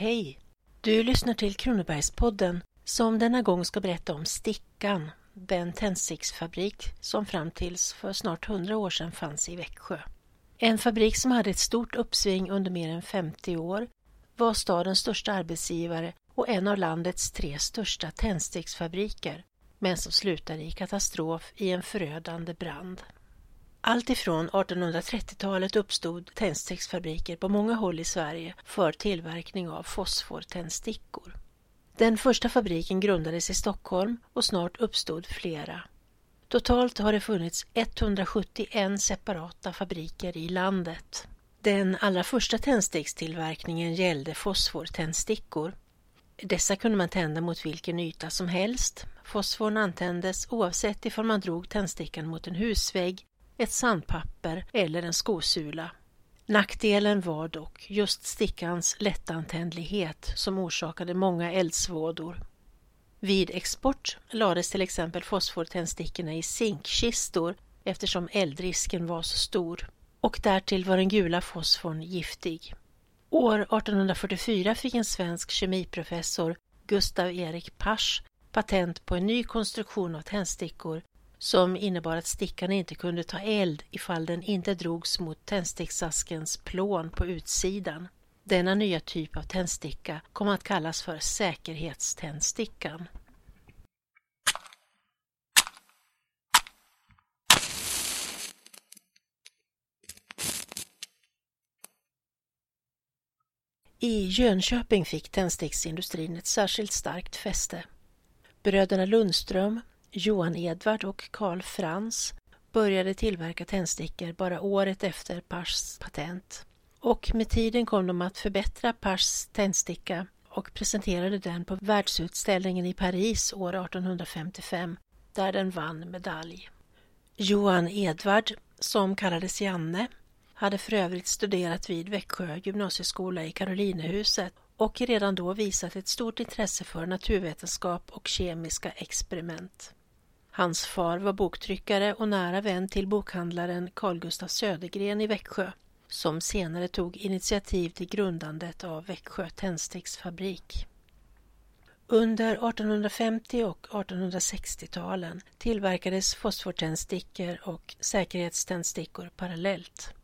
Hej! Du lyssnar till Kronobergspodden som denna gång ska berätta om Stickan, den tändsticksfabrik som fram tills för snart hundra år sedan fanns i Växjö. En fabrik som hade ett stort uppsving under mer än 50 år, var stadens största arbetsgivare och en av landets tre största tändsticksfabriker, men som slutade i katastrof i en förödande brand. Alltifrån 1830-talet uppstod tändsticksfabriker på många håll i Sverige för tillverkning av fosfortändstickor. Den första fabriken grundades i Stockholm och snart uppstod flera. Totalt har det funnits 171 separata fabriker i landet. Den allra första tändstickstillverkningen gällde fosfortändstickor. Dessa kunde man tända mot vilken yta som helst. Fosforn antändes oavsett ifall man drog tändstickan mot en husvägg, ett sandpapper eller en skosula. Nackdelen var dock just stickans lättantändlighet som orsakade många eldsvådor. Vid export lades till exempel fosfortändstickorna i zinkkistor eftersom eldrisken var så stor och därtill var den gula fosforn giftig. År 1844 fick en svensk kemiprofessor, Gustav Erik Pasch, patent på en ny konstruktion av tändstickor som innebar att stickan inte kunde ta eld ifall den inte drogs mot tändsticksaskens plån på utsidan. Denna nya typ av tändsticka kom att kallas för säkerhetständstickan. I Jönköping fick tändsticksindustrin ett särskilt starkt fäste. Bröderna Lundström, Johan Edvard och Karl Frans började tillverka tändstickor bara året efter Pars patent. Och med tiden kom de att förbättra Pars tändsticka och presenterade den på världsutställningen i Paris år 1855 där den vann medalj. Johan Edvard, som kallades Janne, hade för övrigt studerat vid Växjö gymnasieskola i Karolinehuset och redan då visat ett stort intresse för naturvetenskap och kemiska experiment. Hans far var boktryckare och nära vän till bokhandlaren Carl Gustaf Södergren i Växjö som senare tog initiativ till grundandet av Växjö tändsticksfabrik. Under 1850 och 1860-talen tillverkades fosfortändstickor och säkerhetständstickor parallellt.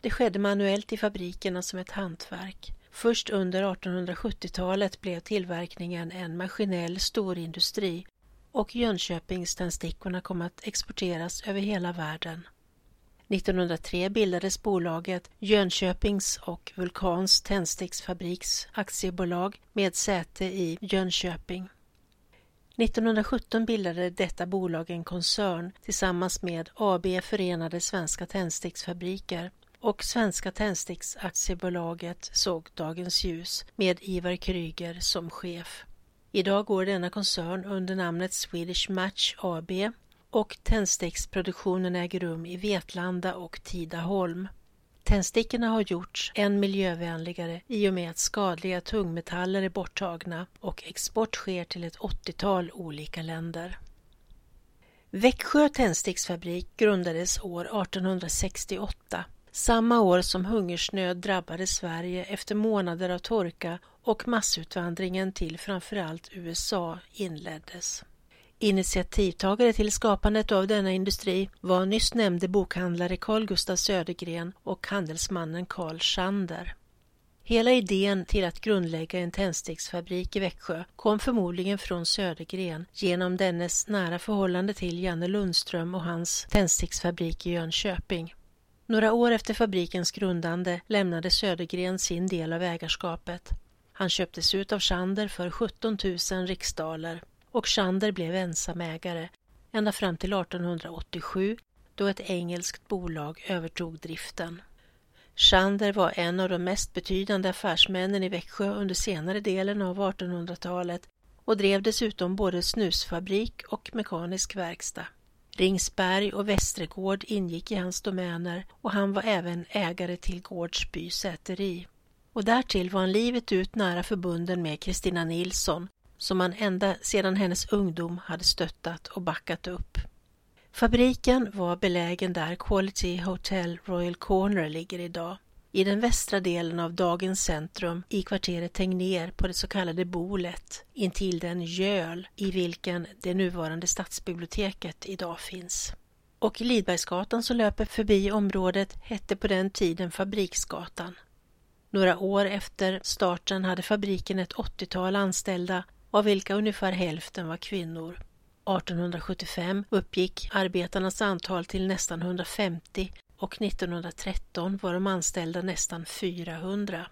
Det skedde manuellt i fabrikerna som ett hantverk. Först under 1870-talet blev tillverkningen en maskinell storindustri och Jönköpingständstickorna kom att exporteras över hela världen. 1903 bildades bolaget Jönköpings och Vulkans tändsticksfabriks aktiebolag med säte i Jönköping. 1917 bildade detta bolag en koncern tillsammans med AB Förenade Svenska Tändsticksfabriker och Svenska Tändsticksaktiebolaget såg dagens ljus med Ivar Kryger som chef. Idag går denna koncern under namnet Swedish Match AB och tändsticksproduktionen äger rum i Vetlanda och Tidaholm. Tändstickorna har gjorts än miljövänligare i och med att skadliga tungmetaller är borttagna och export sker till ett 80-tal olika länder. Växjö tändsticksfabrik grundades år 1868 samma år som hungersnöd drabbade Sverige efter månader av torka och massutvandringen till framförallt USA inleddes. Initiativtagare till skapandet av denna industri var nyss nämnde bokhandlare Carl Gustaf Södergren och handelsmannen Carl Schander. Hela idén till att grundlägga en tändsticksfabrik i Växjö kom förmodligen från Södergren genom dennes nära förhållande till Janne Lundström och hans tändsticksfabrik i Jönköping. Några år efter fabrikens grundande lämnade Södergren sin del av ägarskapet. Han köptes ut av Schander för 17 000 riksdaler och Schander blev ensamägare ända fram till 1887 då ett engelskt bolag övertog driften. Schander var en av de mest betydande affärsmännen i Växjö under senare delen av 1800-talet och drev dessutom både snusfabrik och mekanisk verkstad. Ringsberg och Västregård ingick i hans domäner och han var även ägare till Gårdsby säteri. Och därtill var han livet ut nära förbunden med Kristina Nilsson som han ända sedan hennes ungdom hade stöttat och backat upp. Fabriken var belägen där Quality Hotel Royal Corner ligger idag. i den västra delen av dagens centrum i kvarteret Tegnér på det så kallade Bolet intill den göl i vilken det nuvarande stadsbiblioteket idag finns. Och Lidbergsgatan som löper förbi området hette på den tiden Fabriksgatan. Några år efter starten hade fabriken ett 80-tal anställda av vilka ungefär hälften var kvinnor. 1875 uppgick arbetarnas antal till nästan 150 och 1913 var de anställda nästan 400.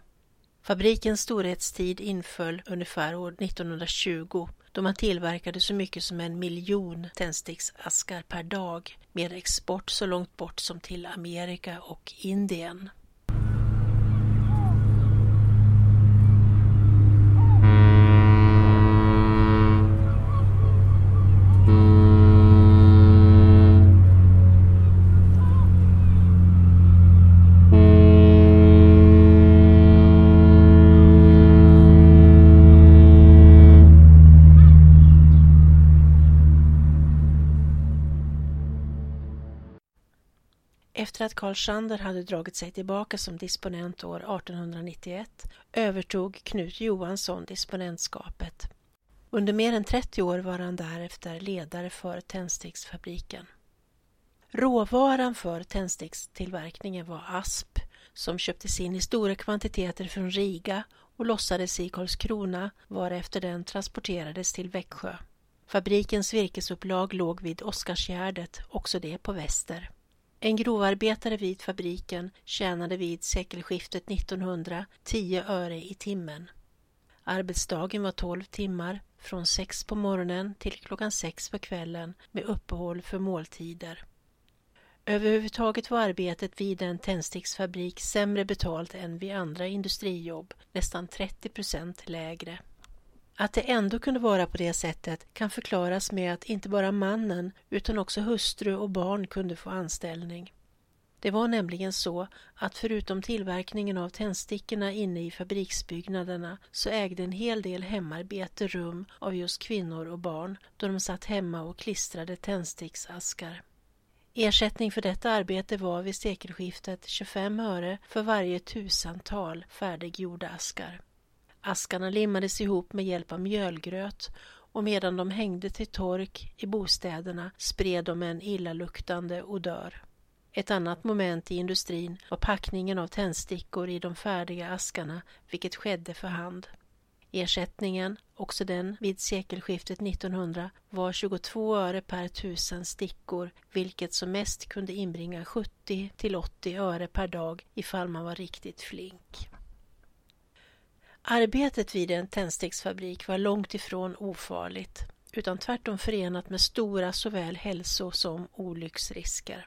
Fabrikens storhetstid inföll ungefär år 1920 då man tillverkade så mycket som en miljon tändsticksaskar per dag med export så långt bort som till Amerika och Indien. Efter att Karl Schander hade dragit sig tillbaka som disponent år 1891 övertog Knut Johansson disponentskapet. Under mer än 30 år var han därefter ledare för tändsticksfabriken. Råvaran för tändstickstillverkningen var asp som köptes in i stora kvantiteter från Riga och lossades i Karlskrona varefter den transporterades till Växjö. Fabrikens virkesupplag låg vid Oskarsgärdet, också det på väster. En grovarbetare vid fabriken tjänade vid sekelskiftet 1900 10 öre i timmen. Arbetsdagen var 12 timmar, från 6 på morgonen till klockan 6 på kvällen med uppehåll för måltider. Överhuvudtaget var arbetet vid en tändsticksfabrik sämre betalt än vid andra industrijobb, nästan 30 procent lägre. Att det ändå kunde vara på det sättet kan förklaras med att inte bara mannen utan också hustru och barn kunde få anställning. Det var nämligen så att förutom tillverkningen av tändstickorna inne i fabriksbyggnaderna så ägde en hel del hemarbete rum av just kvinnor och barn då de satt hemma och klistrade tändsticksaskar. Ersättning för detta arbete var vid sekelskiftet 25 öre för varje tusental färdiggjorda askar. Askarna limmades ihop med hjälp av mjölgröt och medan de hängde till tork i bostäderna spred de en illaluktande odör. Ett annat moment i industrin var packningen av tändstickor i de färdiga askarna, vilket skedde för hand. Ersättningen, också den vid sekelskiftet 1900, var 22 öre per tusen stickor, vilket som mest kunde inbringa 70 till 80 öre per dag ifall man var riktigt flink. Arbetet vid en tändsticksfabrik var långt ifrån ofarligt utan tvärtom förenat med stora såväl hälso som olycksrisker.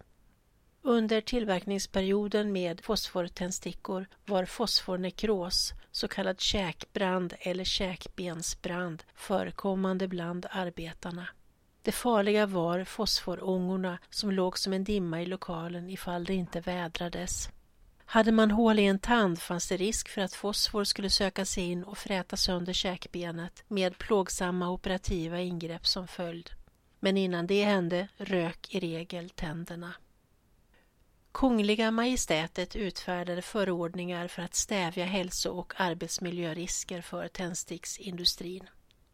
Under tillverkningsperioden med fosfortändstickor var fosfornekros, så kallad käkbrand eller käkbensbrand, förekommande bland arbetarna. Det farliga var fosforångorna som låg som en dimma i lokalen ifall det inte vädrades. Hade man hål i en tand fanns det risk för att fosfor skulle söka sig in och fräta sönder käkbenet med plågsamma operativa ingrepp som följd. Men innan det hände rök i regel tänderna. Kungliga Majestätet utfärdade förordningar för att stävja hälso och arbetsmiljörisker för tändsticksindustrin.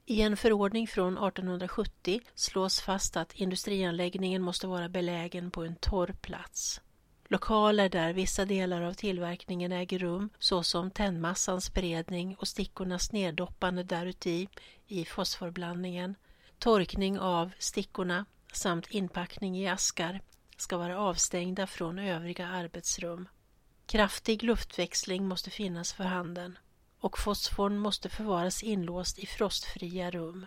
I en förordning från 1870 slås fast att industrianläggningen måste vara belägen på en torr plats. Lokaler där vissa delar av tillverkningen äger rum såsom tändmassans beredning och stickornas neddoppande däruti i fosforblandningen, torkning av stickorna samt inpackning i askar ska vara avstängda från övriga arbetsrum. Kraftig luftväxling måste finnas för handen och fosforn måste förvaras inlåst i frostfria rum.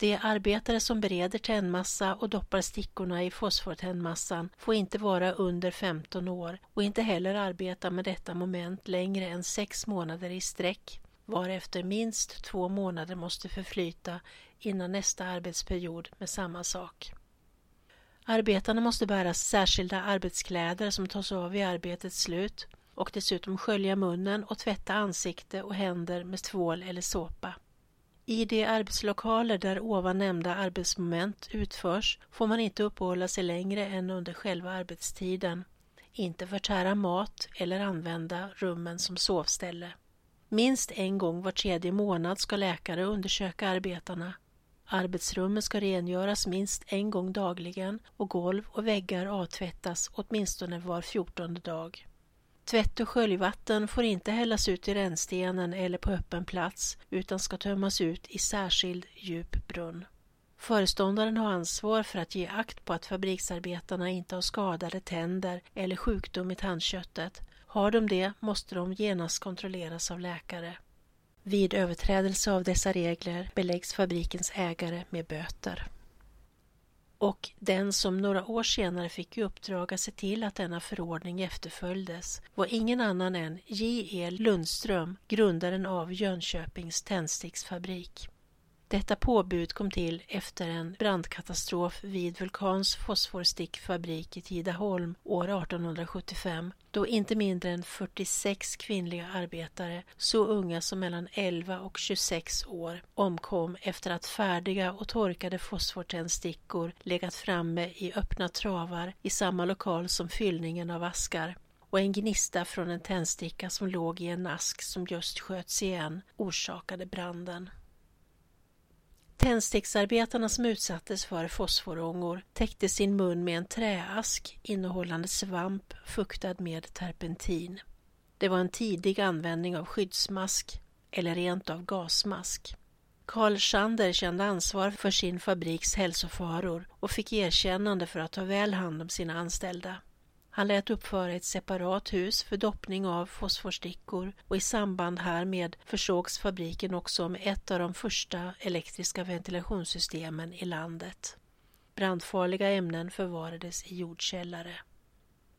De arbetare som bereder tändmassa och doppar stickorna i fosfortändmassan får inte vara under 15 år och inte heller arbeta med detta moment längre än sex månader i sträck varefter minst två månader måste förflyta innan nästa arbetsperiod med samma sak. Arbetarna måste bära särskilda arbetskläder som tas av vid arbetets slut och dessutom skölja munnen och tvätta ansikte och händer med tvål eller såpa. I de arbetslokaler där ovan nämnda arbetsmoment utförs får man inte uppehålla sig längre än under själva arbetstiden. inte förtära mat eller använda rummen som sovställe. Minst en gång var tredje månad ska läkare undersöka arbetarna. Arbetsrummen ska rengöras minst en gång dagligen och golv och väggar avtvättas åtminstone var fjortonde dag. Tvätt och sköljvatten får inte hällas ut i rännstenen eller på öppen plats utan ska tömmas ut i särskild djup brunn. Föreståndaren har ansvar för att ge akt på att fabriksarbetarna inte har skadade tänder eller sjukdom i tandköttet. Har de det måste de genast kontrolleras av läkare. Vid överträdelse av dessa regler beläggs fabrikens ägare med böter. Och den som några år senare fick i uppdrag att se till att denna förordning efterföljdes var ingen annan än J.E. Lundström, grundaren av Jönköpings tändsticksfabrik. Detta påbud kom till efter en brandkatastrof vid Vulkans fosforstickfabrik i Tidaholm år 1875 då inte mindre än 46 kvinnliga arbetare, så unga som mellan 11 och 26 år, omkom efter att färdiga och torkade fosfortändstickor legat framme i öppna travar i samma lokal som fyllningen av askar och en gnista från en tändsticka som låg i en ask som just sköts igen orsakade branden. Tändsticksarbetarna som utsattes för fosforångor täckte sin mun med en träask innehållande svamp fuktad med terpentin. Det var en tidig användning av skyddsmask eller rent av gasmask. Karl Schander kände ansvar för sin fabriks hälsofaror och fick erkännande för att ta väl hand om sina anställda. Han lät uppföra ett separat hus för doppning av fosforstickor och i samband härmed försågs fabriken också med ett av de första elektriska ventilationssystemen i landet. Brandfarliga ämnen förvarades i jordkällare.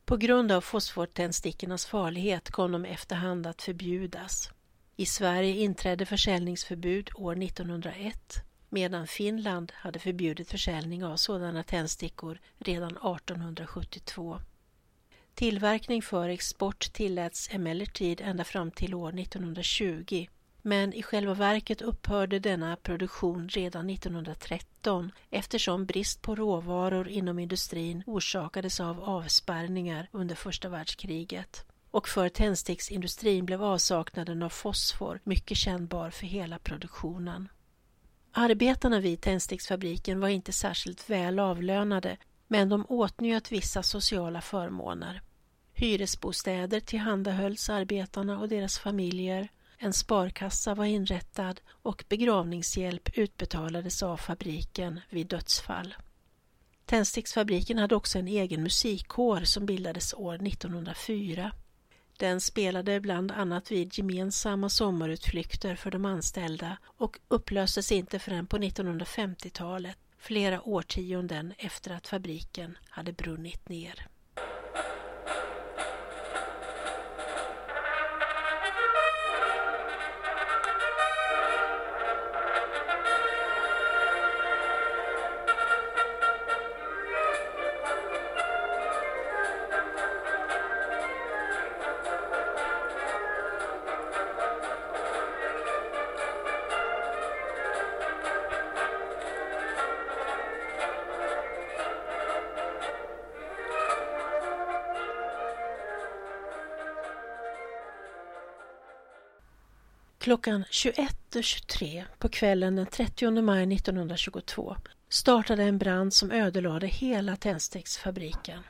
På grund av fosfortändstickornas farlighet kom de efterhand att förbjudas. I Sverige inträdde försäljningsförbud år 1901 medan Finland hade förbjudit försäljning av sådana tändstickor redan 1872. Tillverkning för export tilläts emellertid ända fram till år 1920 men i själva verket upphörde denna produktion redan 1913 eftersom brist på råvaror inom industrin orsakades av avspärrningar under första världskriget. Och för tändsticksindustrin blev avsaknaden av fosfor mycket kännbar för hela produktionen. Arbetarna vid tändsticksfabriken var inte särskilt väl avlönade men de åtnjöt vissa sociala förmåner. Hyresbostäder tillhandahölls arbetarna och deras familjer, en sparkassa var inrättad och begravningshjälp utbetalades av fabriken vid dödsfall. Tändsticksfabriken hade också en egen musikkår som bildades år 1904. Den spelade bland annat vid gemensamma sommarutflykter för de anställda och upplöstes inte förrän på 1950-talet flera årtionden efter att fabriken hade brunnit ner. Klockan 21.23 på kvällen den 30 maj 1922 startade en brand som ödelade hela tändsticksfabriken.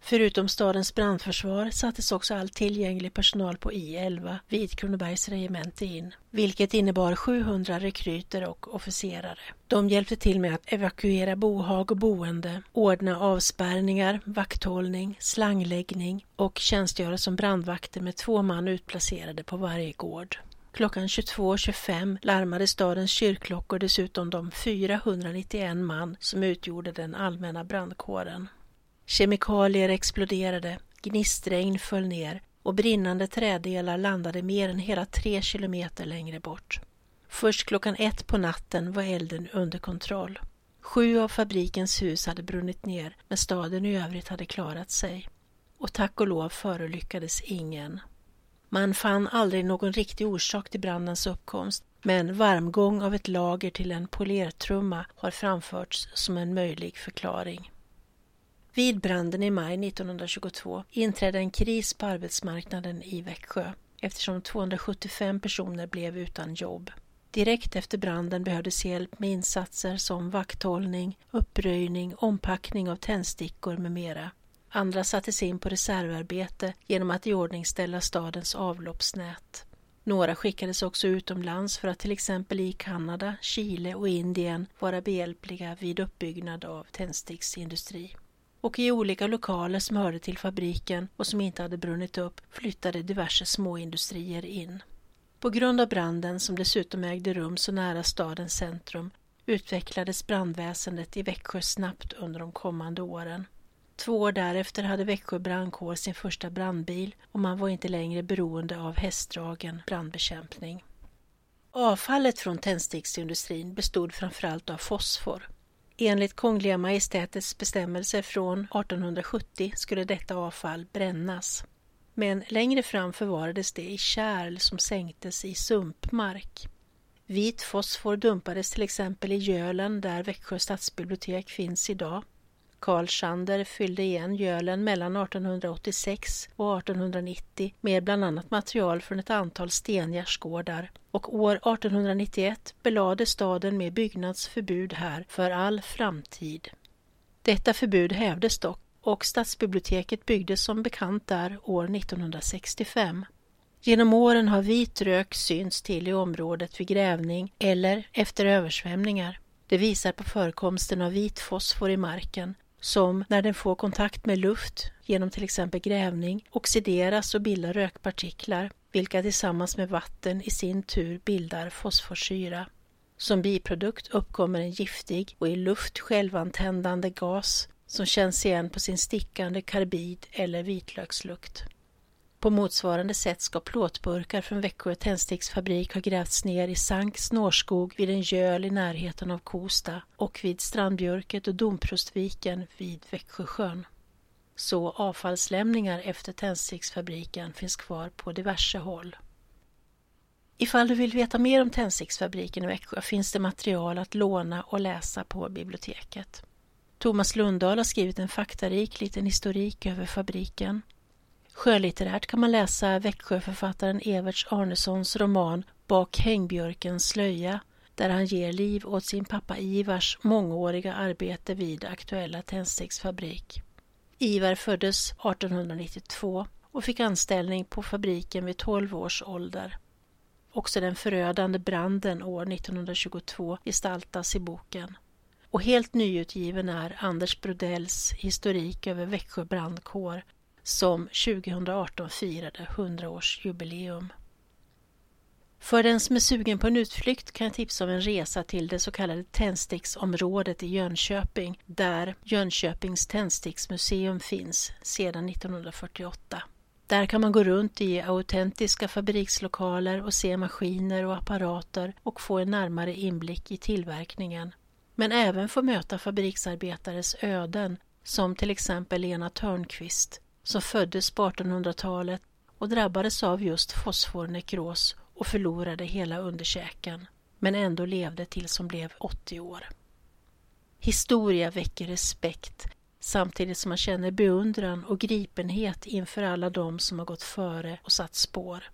Förutom stadens brandförsvar sattes också all tillgänglig personal på I-11 vid Kronobergs regemente in, vilket innebar 700 rekryter och officerare. De hjälpte till med att evakuera bohag och boende, ordna avspärrningar, vakthållning, slangläggning och tjänstgöra som brandvakter med två man utplacerade på varje gård. Klockan 22.25 larmade stadens kyrkklockor dessutom de 491 man som utgjorde den allmänna brandkåren. Kemikalier exploderade, gnistregn föll ner och brinnande träddelar landade mer än hela tre kilometer längre bort. Först klockan ett på natten var elden under kontroll. Sju av fabrikens hus hade brunnit ner men staden i övrigt hade klarat sig. Och tack och lov förolyckades ingen. Man fann aldrig någon riktig orsak till brandens uppkomst men varmgång av ett lager till en polertrumma har framförts som en möjlig förklaring. Vid branden i maj 1922 inträdde en kris på arbetsmarknaden i Växjö eftersom 275 personer blev utan jobb. Direkt efter branden behövdes hjälp med insatser som vakthållning, uppröjning, ompackning av tändstickor med mera. Andra sattes in på reservarbete genom att iordningställa stadens avloppsnät. Några skickades också utomlands för att till exempel i Kanada, Chile och Indien vara behjälpliga vid uppbyggnad av tändsticksindustri. Och i olika lokaler som hörde till fabriken och som inte hade brunnit upp flyttade diverse småindustrier in. På grund av branden, som dessutom ägde rum så nära stadens centrum, utvecklades brandväsendet i Växjö snabbt under de kommande åren. Två år därefter hade Växjö brandkår sin första brandbil och man var inte längre beroende av hästdragen brandbekämpning. Avfallet från tändsticksindustrin bestod framförallt av fosfor. Enligt Kungliga Majestätets bestämmelser från 1870 skulle detta avfall brännas. Men längre fram förvarades det i kärl som sänktes i sumpmark. Vit fosfor dumpades till exempel i Gölen där Växjö stadsbibliotek finns idag. Karl Schander fyllde igen gölen mellan 1886 och 1890 med bland annat material från ett antal stengärdsgårdar och år 1891 belade staden med byggnadsförbud här för all framtid. Detta förbud hävdes dock och stadsbiblioteket byggdes som bekant där år 1965. Genom åren har vit rök synts till i området vid grävning eller efter översvämningar. Det visar på förekomsten av vit fosfor i marken som när den får kontakt med luft genom till exempel grävning oxideras och bildar rökpartiklar vilka tillsammans med vatten i sin tur bildar fosforsyra. Som biprodukt uppkommer en giftig och i luft självantändande gas som känns igen på sin stickande karbid eller vitlökslukt. På motsvarande sätt ska plåtburkar från Växjö tändsticksfabrik ha grävts ner i sank snårskog vid en göl i närheten av Kosta och vid Strandbjörket och Domprostviken vid Växjösjön. Så avfallslämningar efter tändsticksfabriken finns kvar på diverse håll. Ifall du vill veta mer om tändsticksfabriken i Växjö finns det material att låna och läsa på biblioteket. Thomas Lundahl har skrivit en faktarik liten historik över fabriken Skönlitterärt kan man läsa Växjöförfattaren Everts Arnessons roman Bak hängbjörkens slöja där han ger liv åt sin pappa Ivars mångåriga arbete vid aktuella tändsticksfabrik. Ivar föddes 1892 och fick anställning på fabriken vid 12 års ålder. Också den förödande branden år 1922 gestaltas i boken. Och helt nyutgiven är Anders Brodells historik över Växjö brandkår som 2018 firade 100-årsjubileum. För den som är sugen på en utflykt kan jag tipsa om en resa till det så kallade tändsticksområdet i Jönköping där Jönköpings tändsticksmuseum finns sedan 1948. Där kan man gå runt i autentiska fabrikslokaler och se maskiner och apparater och få en närmare inblick i tillverkningen. Men även få möta fabriksarbetares öden som till exempel Lena Törnqvist som föddes på 1800-talet och drabbades av just fosfornekros och förlorade hela underkäken, men ändå levde tills hon blev 80 år. Historia väcker respekt samtidigt som man känner beundran och gripenhet inför alla de som har gått före och satt spår.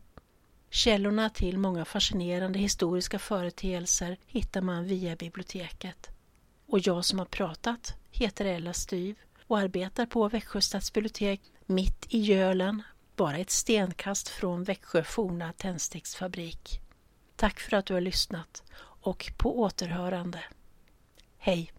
Källorna till många fascinerande historiska företeelser hittar man via biblioteket. Och jag som har pratat heter Ella Styv och arbetar på Växjö stadsbibliotek mitt i Gölen, bara ett stenkast från Växjö forna tändsticksfabrik. Tack för att du har lyssnat och på återhörande. Hej!